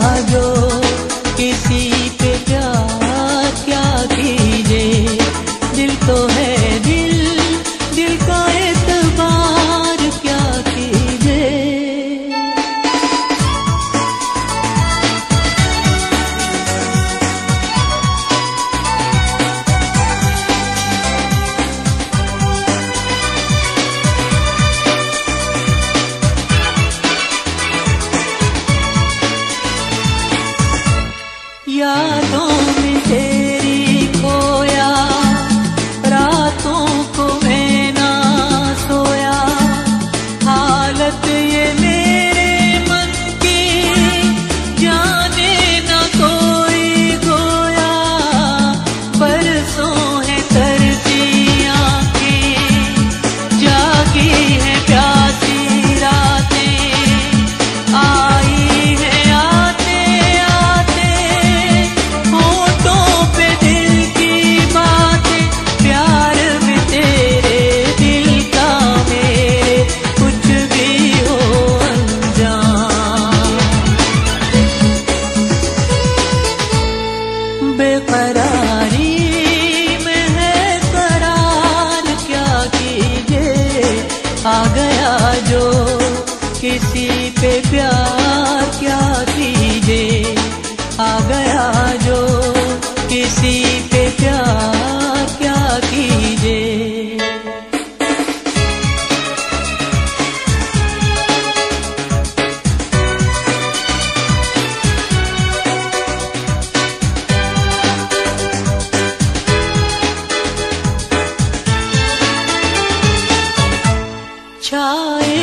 जो किसी know me. trời